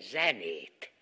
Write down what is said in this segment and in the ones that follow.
zenét.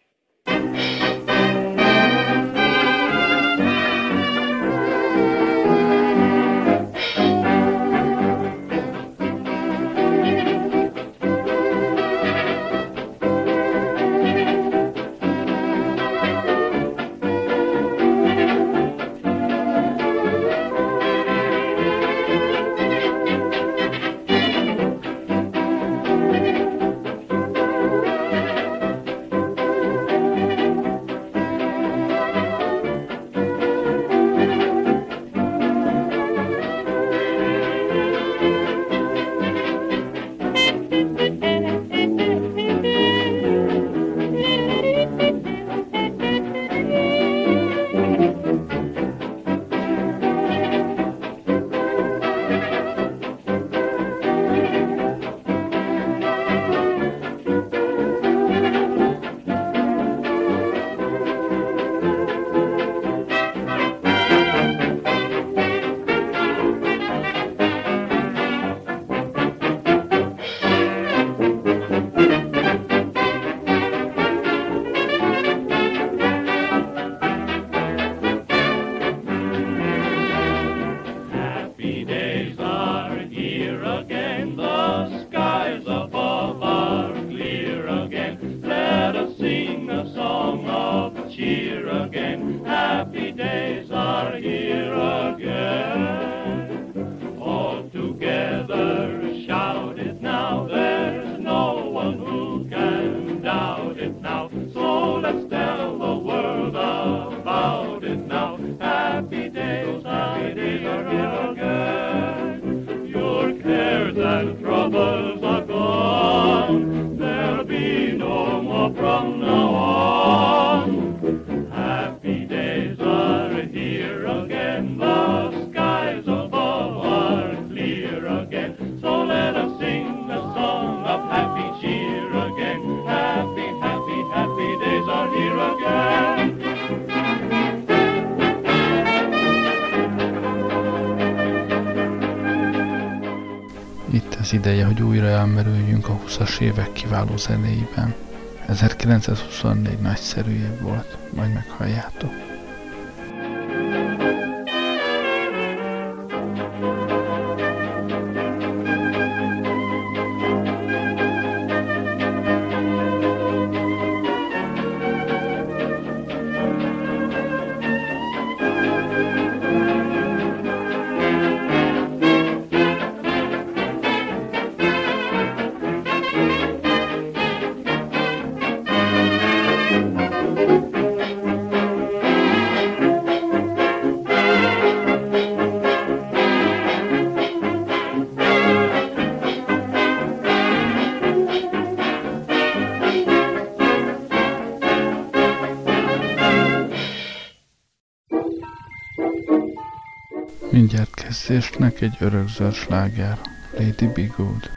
az ideje, hogy újra elmerüljünk a 20-as évek kiváló zenéiben. 1924 nagyszerű év volt, majd meghalljátok. egy örökzöld sláger, Lady Be Good.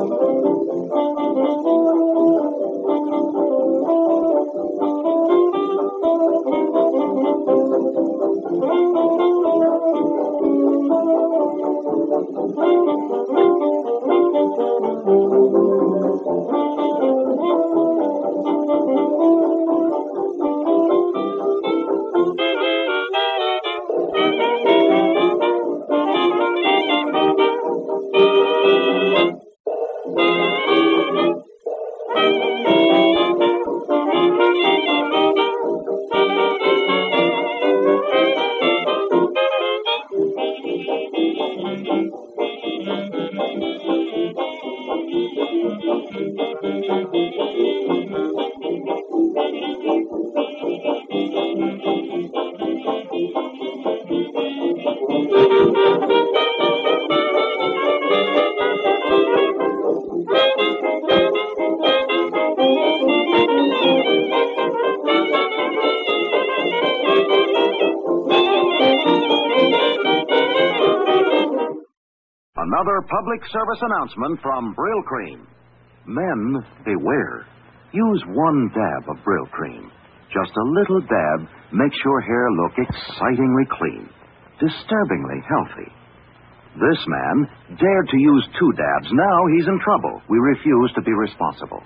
Public service announcement from Brylcreem. Men, beware. Use one dab of Brylcreem. Just a little dab makes your hair look excitingly clean, disturbingly healthy. This man dared to use two dabs. Now he's in trouble. We refuse to be responsible.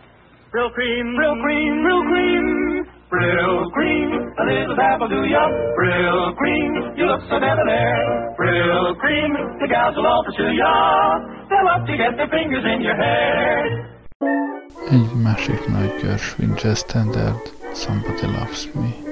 Brylcreem, Brill cream, Brylcreem, Brill cream. A little dab do ya. Brylcreem, you look so debonair. Brylcreem, the gals will all pursue ya. They'll love to get their fingers in your hair. Egy másik nagy jazz standard, Somebody Loves Me.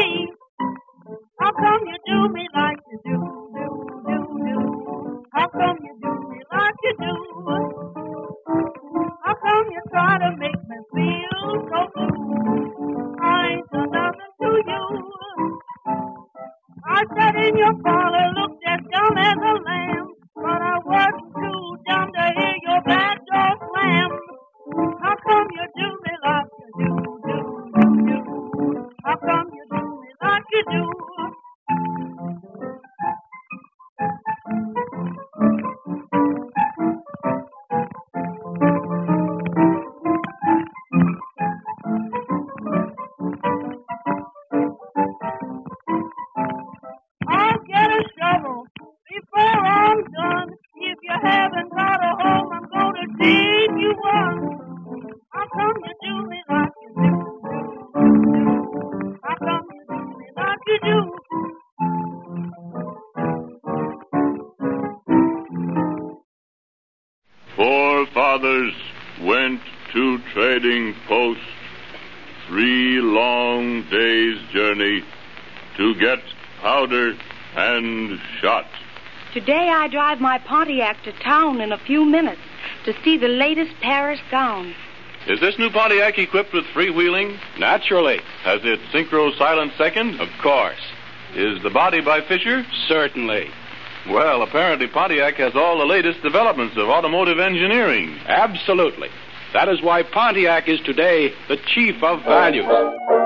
me. Drive my Pontiac to town in a few minutes to see the latest Paris gown. Is this new Pontiac equipped with freewheeling? Naturally. Has it synchro silent second? Of course. Is the body by Fisher? Certainly. Well, apparently Pontiac has all the latest developments of automotive engineering. Absolutely. That is why Pontiac is today the chief of values.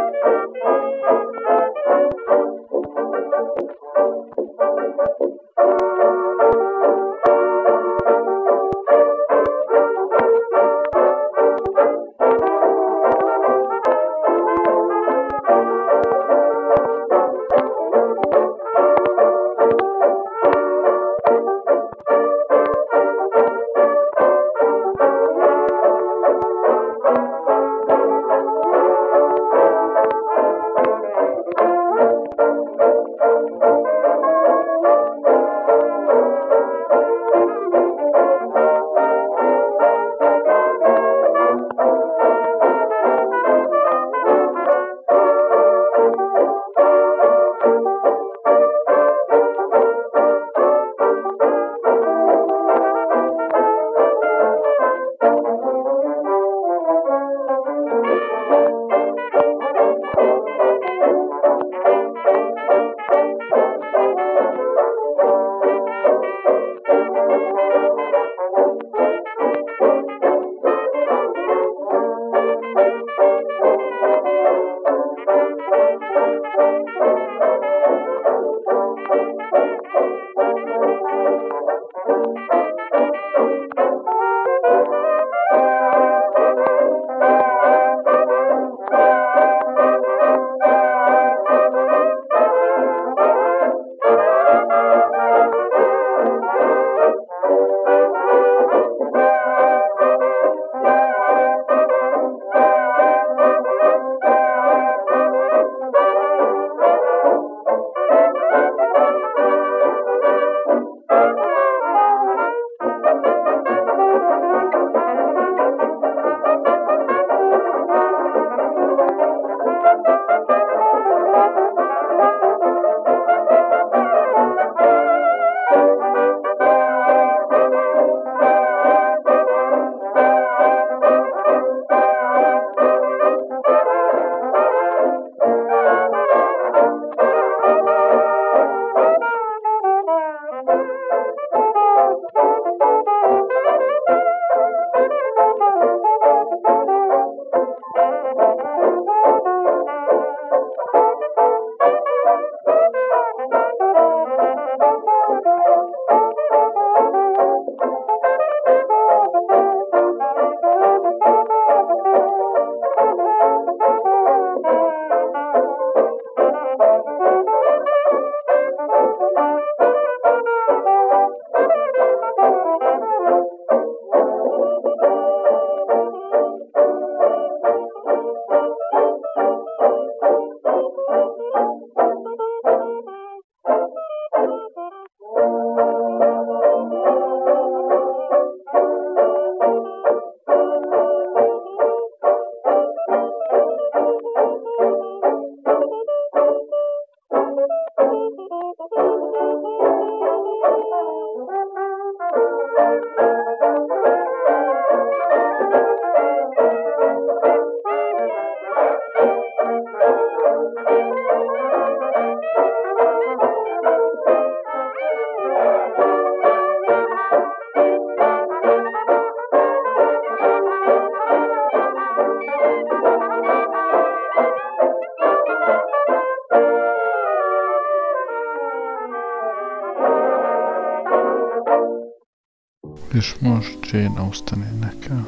És most Gene Austin énekel.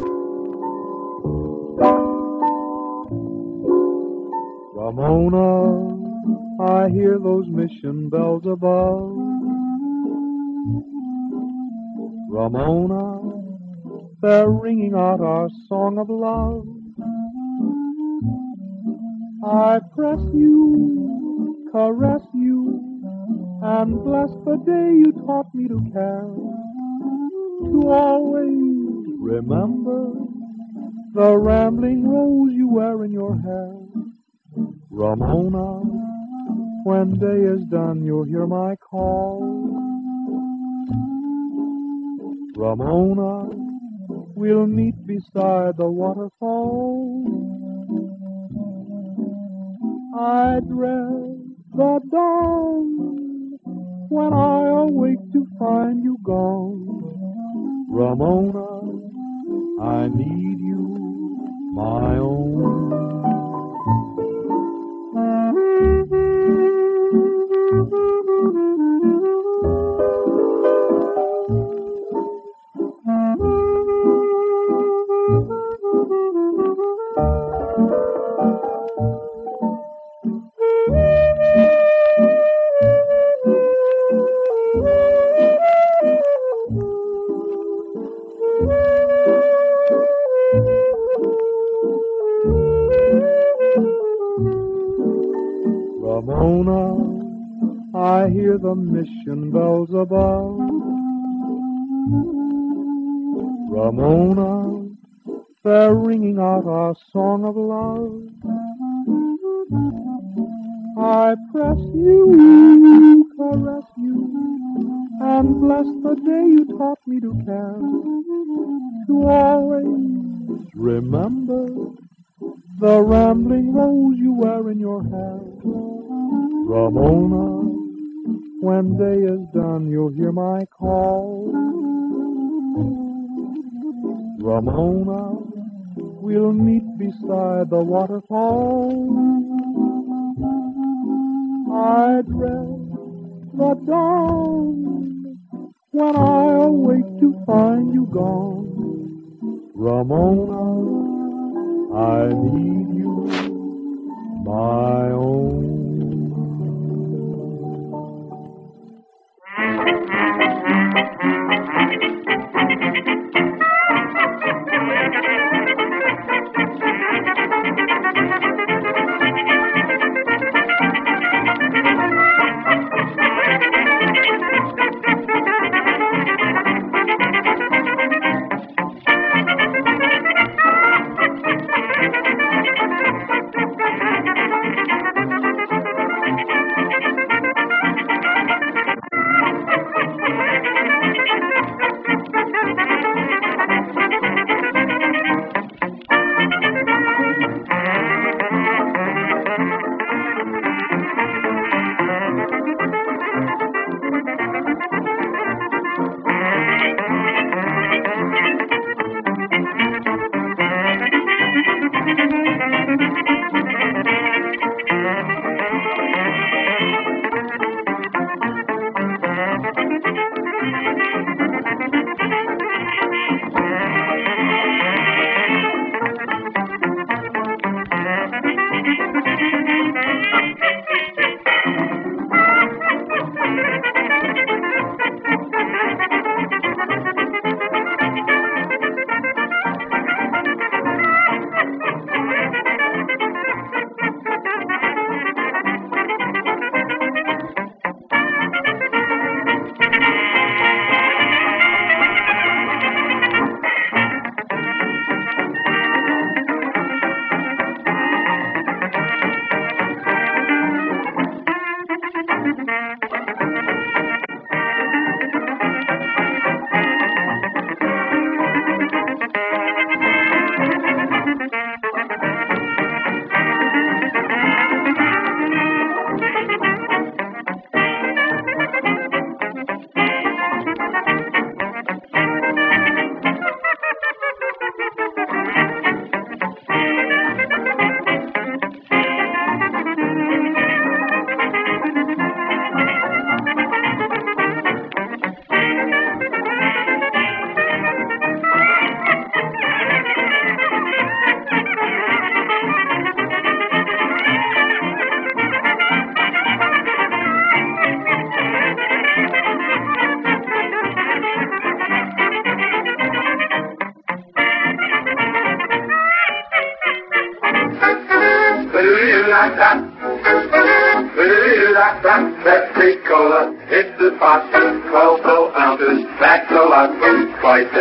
Ramona, I hear those mission bells above. Ramona, they're ringing out our song of love. I press you, caress you, and bless the day you taught me to care. To always remember the rambling rose you wear in your hair. Ramona, when day is done, you'll hear my call. Ramona, we'll meet beside the waterfall. I dread the dawn when I awake to find you gone. Ramona, I need you, my own. Ramona, they're ringing out our song of love. I press you, caress you, and bless the day you taught me to care. To always remember the rambling rose you wear in your hair. Ramona, when day is done, you'll hear my call. Ramona, we'll meet beside the waterfall. I dread the dawn when I awake to find you gone. Ramona, I need you, my own.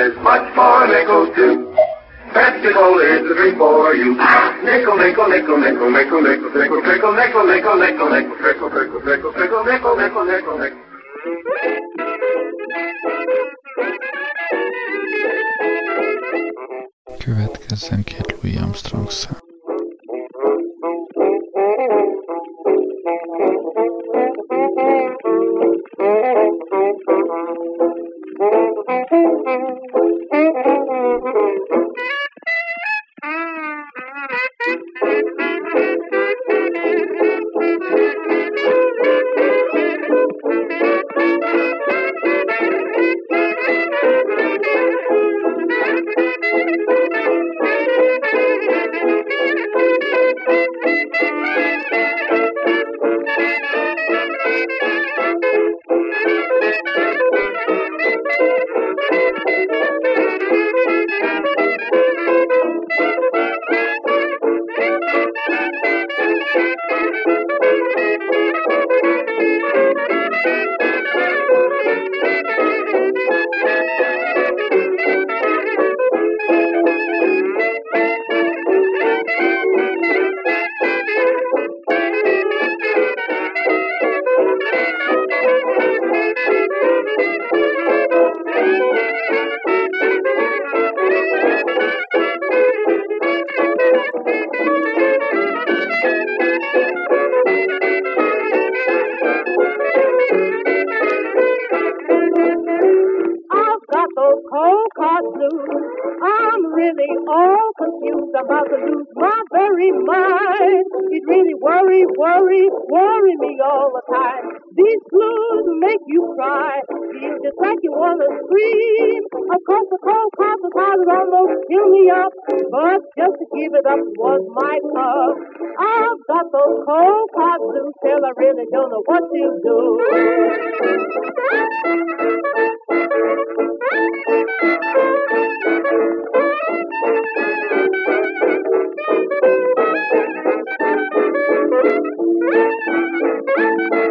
As much for nickel too. Cola is the drink for you. Nickel, nickel, nickel, nickel, nickel, nickel, nickel, trickle, nickel, nickel, nickel, nickel, trickle, trickle, trickle, trickle, nickel, nickel, nickel, nickel. Következzen két Louis Armstrong szám. worry, worry me all the time. These blues make you cry. Feel just like you wanna scream. Of course, the cold top of I was almost kill me up, but just to give it up was my cup. I've got those cold hot blues till I really don't know what to do. Thank you. Thank you.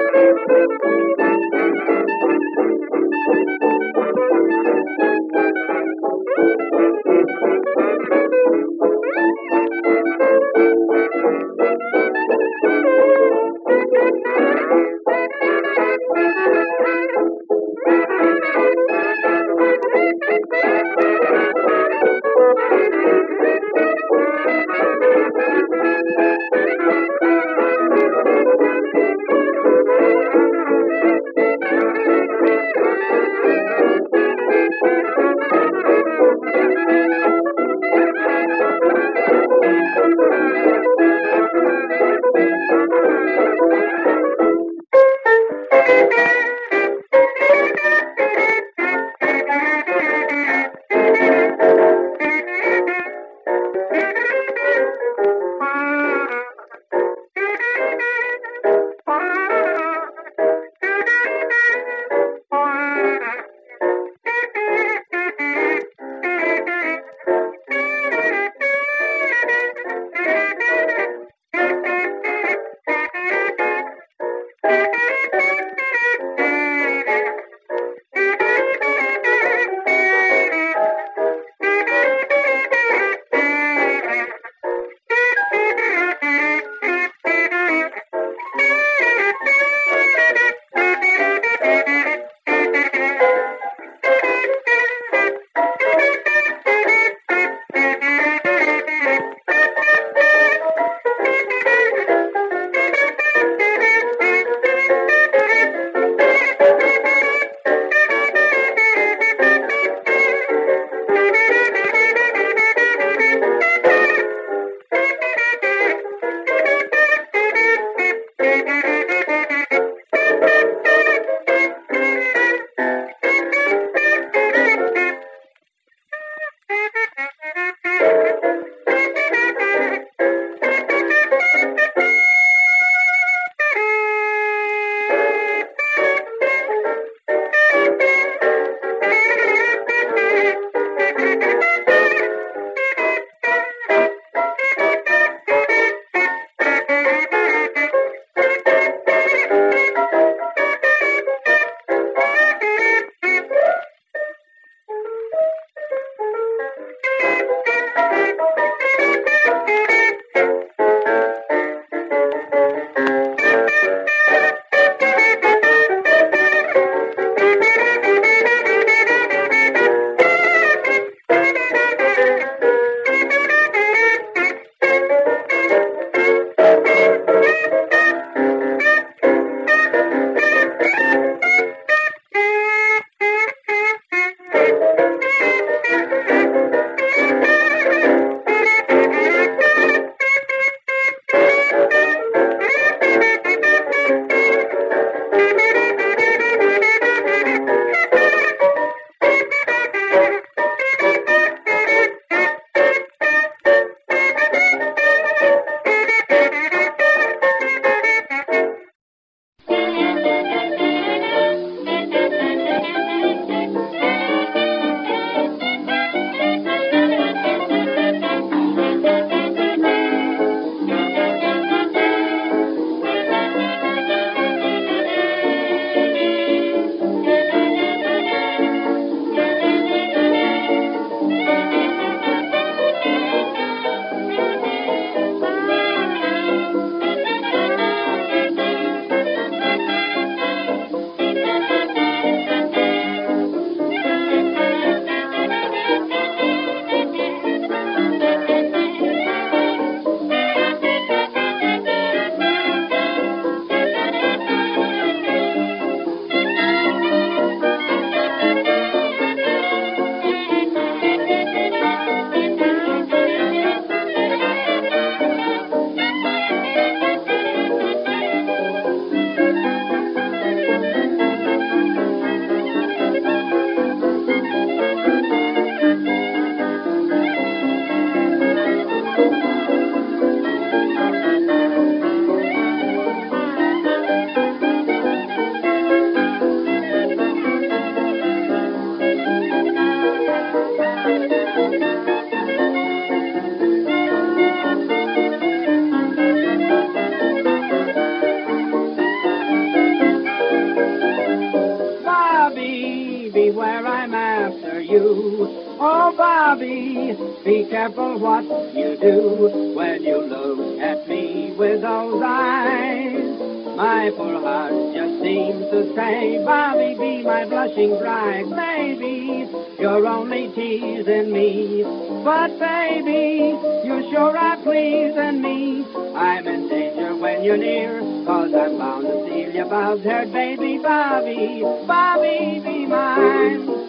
You. Oh, Bobby, be careful what you do when you look at me with those eyes. My poor heart just seems to say, Bobby, be my blushing bride. Maybe you're only teasing me, but baby, you sure are pleasing me. I'm in danger when you're near, cause I'm bound to steal your bobbed-haired baby, Bobby. Bobby, be mine.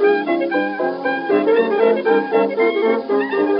Thank you.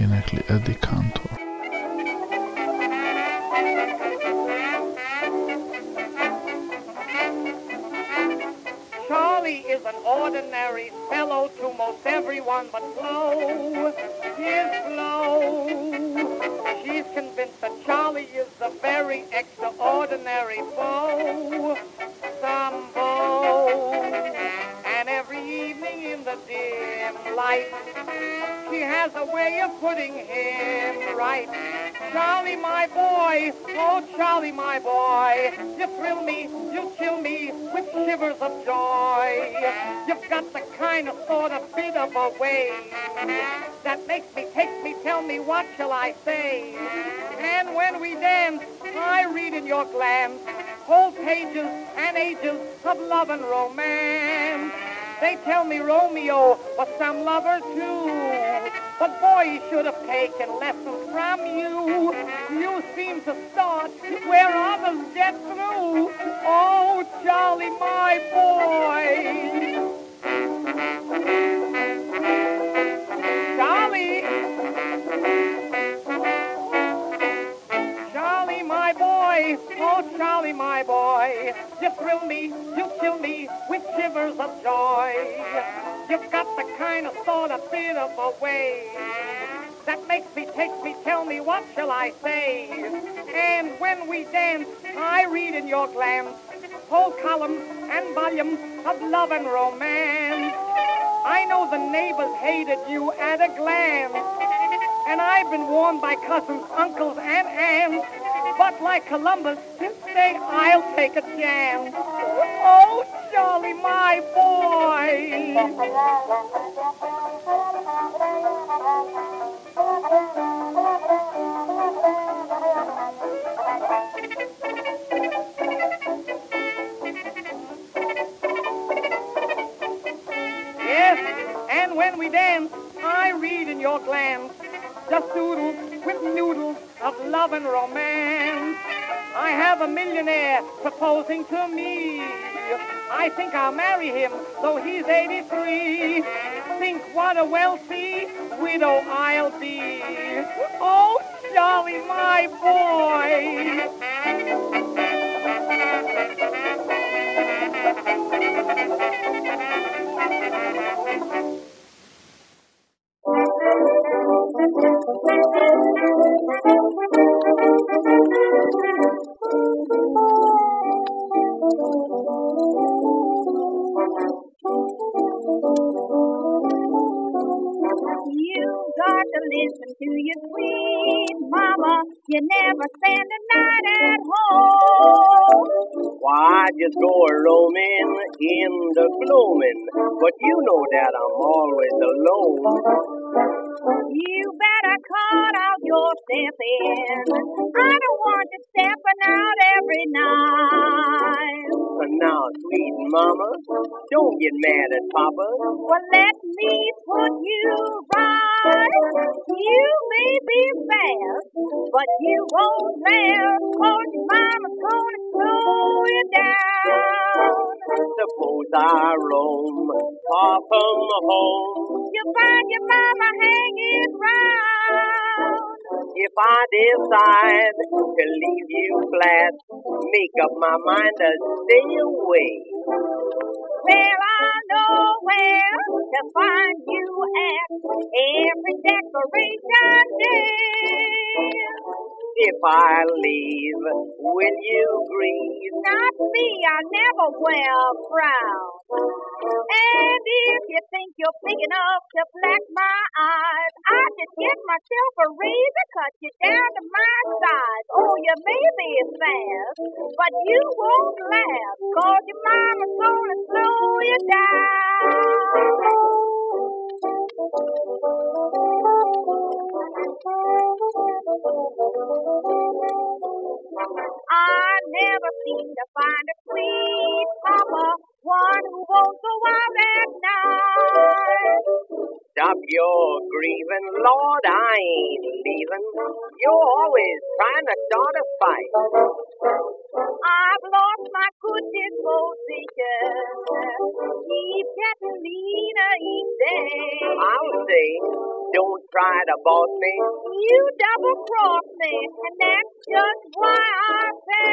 énekli Eddie Cantor. Charlie is an ordinary fellow to most everyone but Flo. His Flo. She's convinced that Charlie is a very extraordinary beau. Some beau. Dim light, she has a way of putting him right. Charlie, my boy, oh Charlie, my boy, you thrill me, you chill me with shivers of joy. You've got the kind of sort of bit of a way that makes me, takes me, tell me what shall I say. And when we dance, I read in your glance whole pages and ages of love and romance. They tell me Romeo was some lover too. But boy, he should have taken lessons from you. You seem to start where others get through. Oh, Charlie, my boy. Charlie. Boy. Oh, Charlie, my boy. You thrill me, you chill me with shivers of joy. You've got the kind of sort of bit of a way that makes me, takes me, tell me what shall I say. And when we dance, I read in your glance whole columns and volumes of love and romance. I know the neighbors hated you at a glance. And I've been warned by cousins, uncles, and aunts. But like Columbus, say I'll take a chance. Oh, Charlie, my boy. Yes, and when we dance, I read in your glance just doodles with noodles of love and romance. I have a millionaire proposing to me. I think I'll marry him, though he's 83. Think what a wealthy widow I'll be. Oh, Charlie, my boy. Alone. You better cut out your stepping. I don't want you stepping out every night. Now, sweet mama, don't get mad at papa. Well, let me put you right. You may be fast, but you won't last, cause your mama's gonna slow you down. Suppose I roam far from home. You find your mama hanging round. If I decide to leave you flat, make up my mind to stay away. Well, I know where to find you at every decoration day. If I leave, will you grieve? Not me, I never wear a frown. And if you think you're big enough to black my eyes, I just get myself a razor, cut you're down to my size. Oh, you may be fast, but you won't last, cause your mama's gonna slow you down. I never seem to find a sweet papa, one who won't go out at night. Stop your grieving, Lord, I ain't leaving. You're always trying to start a fight. I've lost my good disposition. Keep getting meaner each day. I'll say, don't try to boss me. You double cross me, and that's just why I say.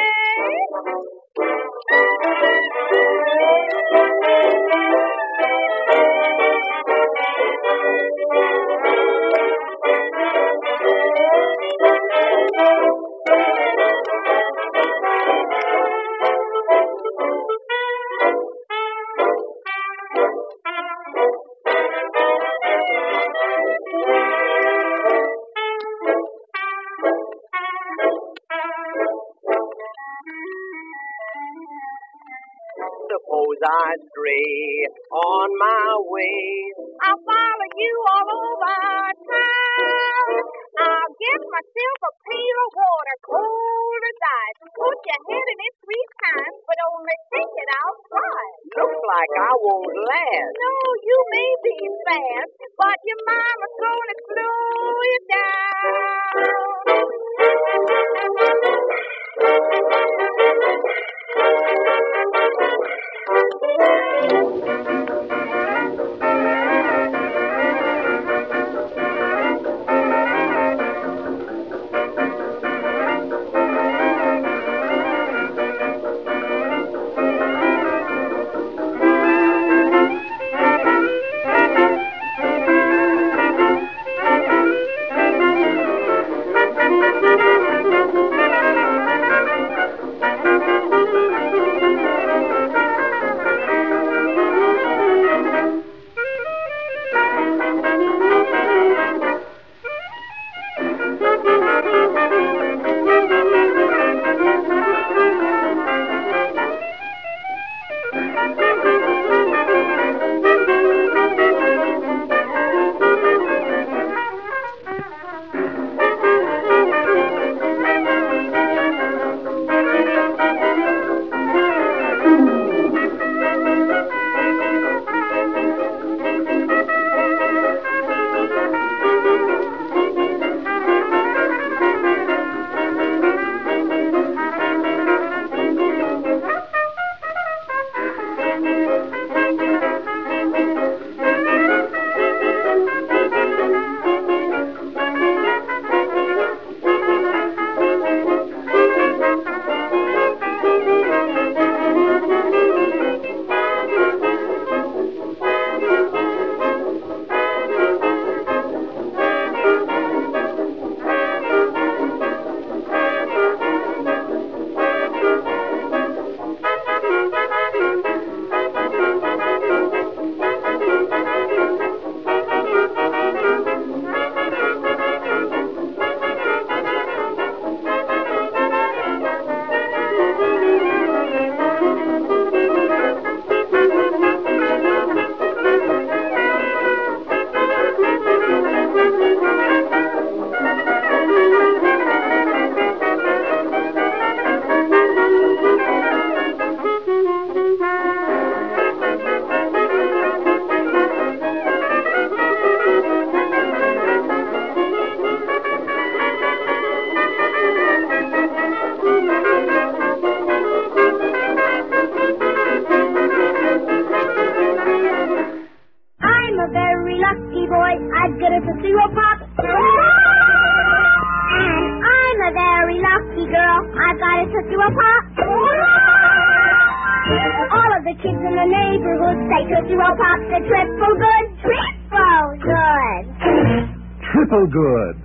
Triple good.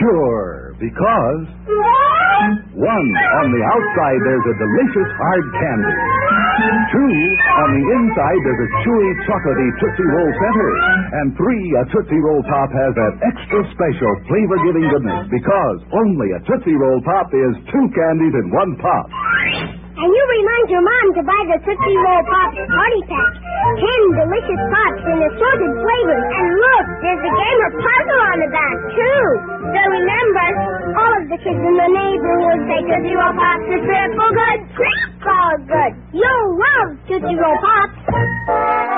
Sure, because one, on the outside there's a delicious hard candy. Two, on the inside there's a chewy, chocolatey Tootsie Roll center. And three, a Tootsie Roll Pop has that extra special flavor-giving goodness because only a Tootsie Roll Pop is two candies in one pop. And you remind your mom to buy the Tootsie Roll Pops Party Pack. Ten delicious pops in assorted flavors. And look, there's a game or puzzle on the back, too. So remember, all of the kids in the neighborhood say Tootsie Roll Pops are triple good, triple good. You'll love Tootsie Roll Pops.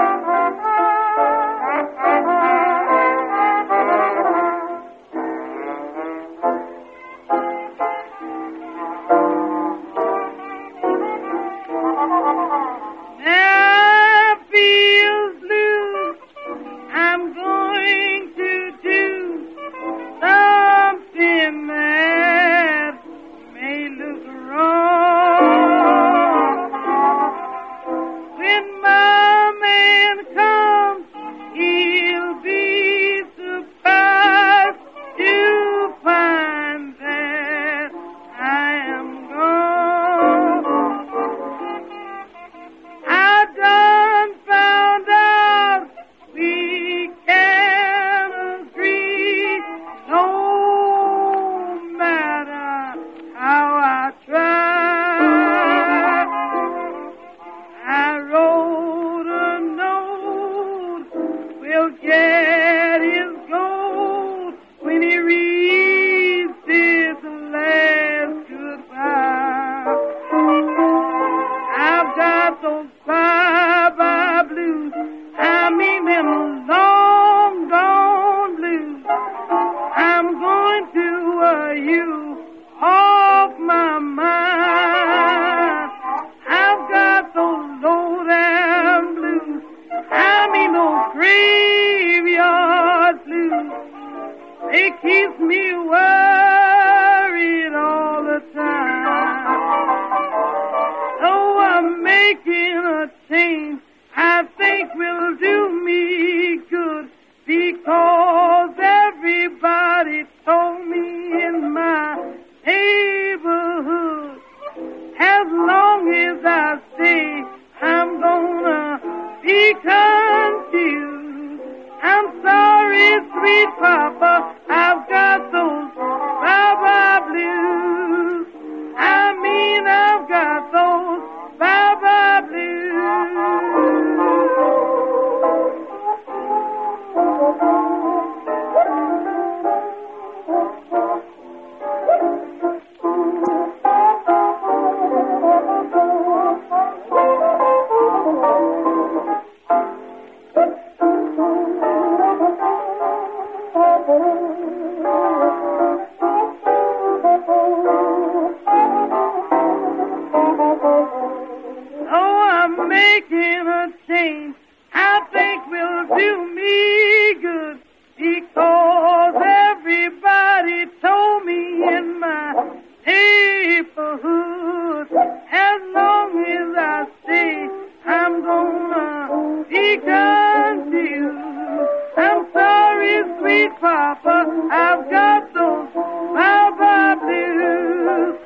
Gonna be confused. I'm sorry, sweet Papa, I've got those bye-bye blues.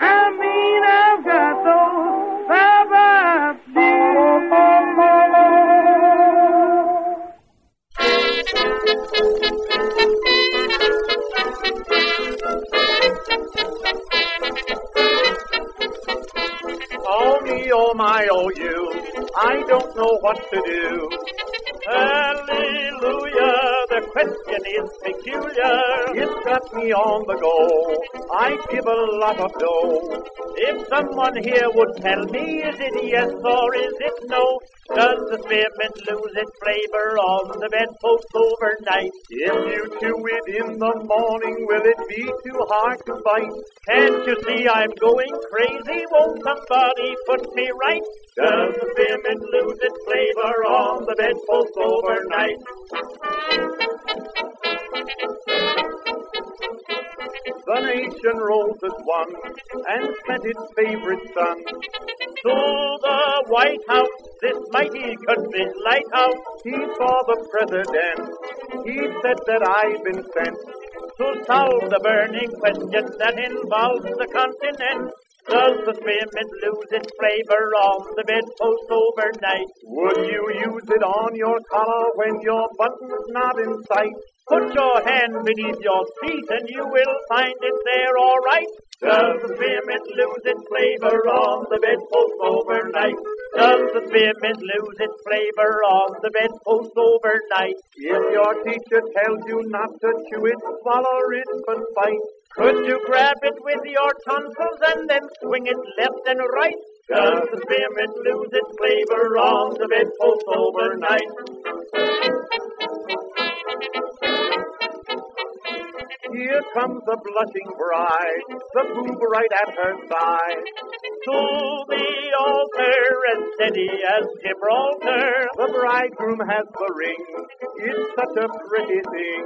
I mean, I've got those bye-bye Oh me, oh my, oh you, I don't know what to do. Hallelujah, the question is peculiar. It's got me on the go. I give a lot of dough. If someone here would tell me, is it yes or is it no? Does the spearmint lose its flavor on the bedpost overnight? If you chew it in the morning, will it be too hard to bite? Can't you see I'm going crazy? Won't somebody put me right? Does the spearmint lose its flavor on the bedpost overnight? The nation rose as one and sent its favorite son To the White House, this mighty country's lighthouse. He saw the president. He said that I've been sent To solve the burning question that involves the continent. Does the spearmint lose its flavor on the bedpost overnight? Would you use it on your collar when your button's not in sight? Put your hand beneath your seat and you will find it there all right. Does the spearmint lose its flavor on the bedpost overnight? Does the spearmint lose its flavor on the bedpost overnight? If your teacher tells you not to chew it, swallow it, but bite. Could you grab it with your tonsils and then swing it left and right? Does the spearmint lose its flavor on the bedpost overnight? Here comes the blushing bride, the boob right at her side. To the altar as steady as Gibraltar. The bridegroom has the ring, it's such a pretty thing.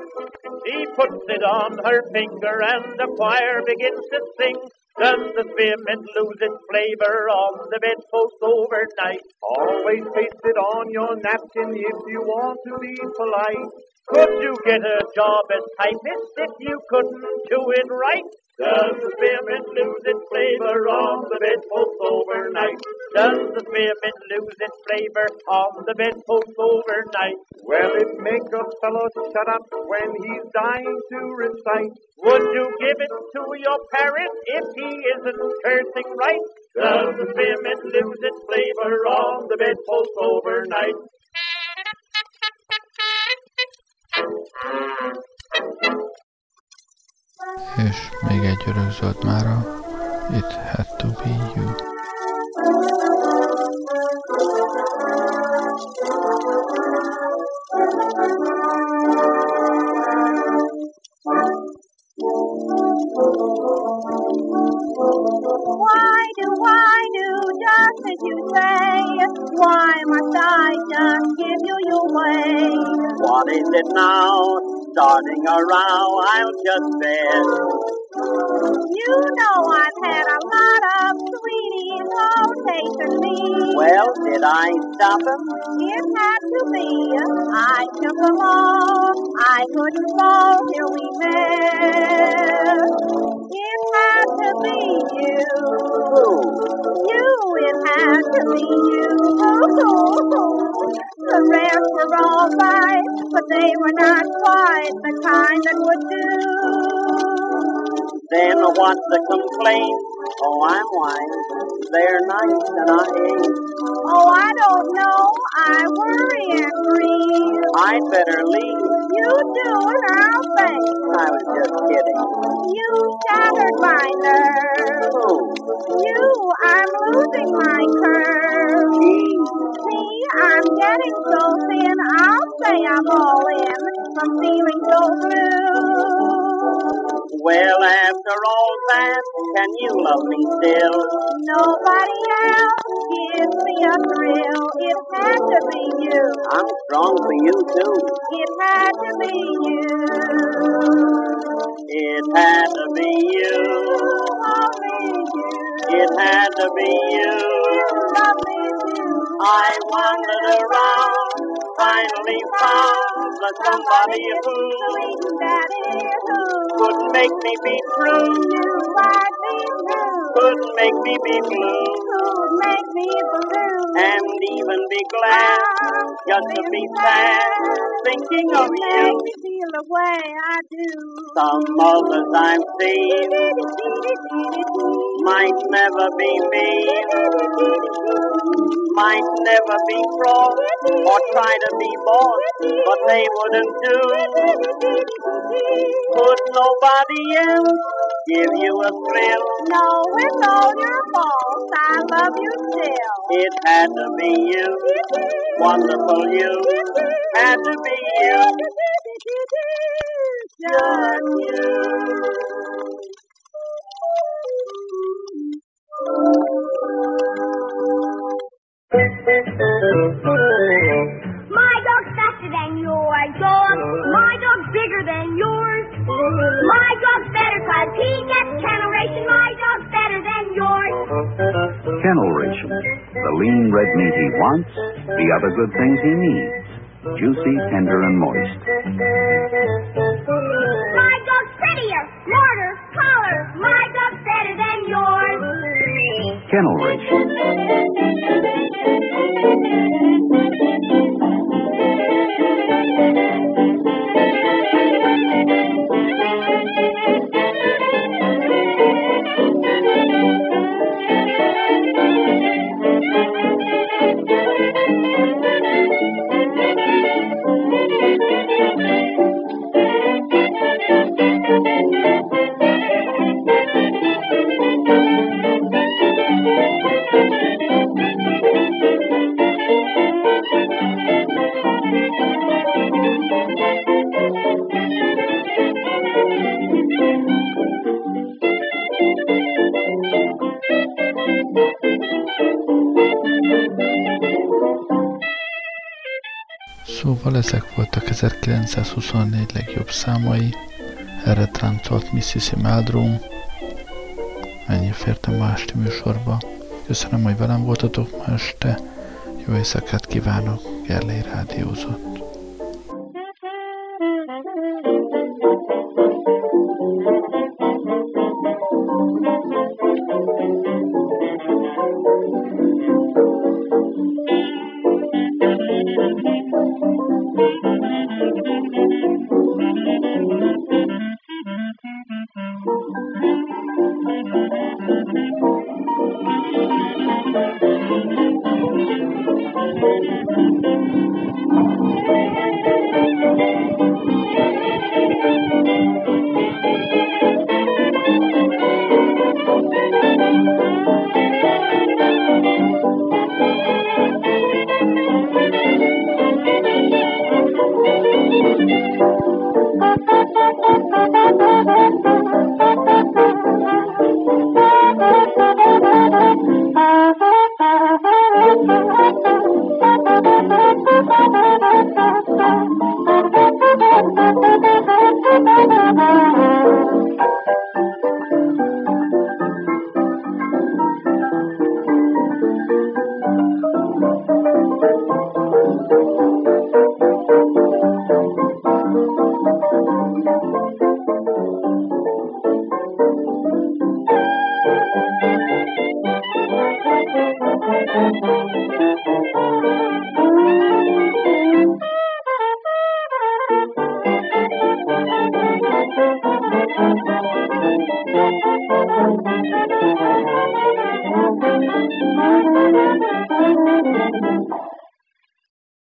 She puts it on her finger and the choir begins to sing. Does the spearmint lose its flavor on the bedpost overnight? Always paste it on your napkin if you want to be polite. Could you get a job as typist if you couldn't do it right? Does the spearmint lose its flavor on the bedpost overnight? Does the spearmint lose its flavor on the bedpost overnight? Well, it make a fellow shut up when he's dying to recite. Would you give it to your parrot if he isn't cursing right? Does the spearmint lose its flavor on the bedpost overnight? És még egy örökzöld mára. It had to be you. Why do I do just as you say? Why must I just give you your way? What is it now? Starting a row, I'll just bet. You know I've had a lot of sweeties all chasing me. Well, did I stop him? It had to be. I took them all. I couldn't fall till we met. It had to be you. You, it had to be you. The rest were all right, but they were not quite the kind that would do. Then what's the complaint? Oh, I'm wise. They're nice and I hate. Oh, I don't know. I worry and grieve. I'd better leave. You do, and I'll think. I was just kidding. You shattered my nerve. Who? You, I'm losing my curve. See, I'm getting so thin, I'll say I'm all in from feeling so blue. Well, after all that, can you love me still? Nobody else gives me a thrill. It had to be you. I'm strong for you, too. It had to be you. It had to be you. Only you. It had to be you. Love me too. I wandered around, finally found the somebody who could make me be true, could make me be blue, Who'd make me blue. and even be glad oh, just to be sad, thinking of You you. make me feel the way I do. Some others I've seen might never be mean, might never be cross or try to be boss, but they wouldn't do. Could nobody else give you a thrill? No, it's all your fault. I love you still. It had to be you, wonderful you, had to be you, Just you. My dog's faster than your dog. My dog's bigger than your My dog's better 'cause he gets kennel ration. My dog's better than yours. Kennel ration. The lean red meat he wants, the other good things he needs. Juicy, tender, and moist. My dog's prettier, smarter, taller. My dog's better than yours. Kennel ration. Szóval ezek voltak 1924 legjobb számai. Erre táncolt Mississippi Meldrum. Ennyi fért a ma esti műsorba. Köszönöm, hogy velem voltatok ma este. Jó éjszakát kívánok, Gerlei Rádiózott.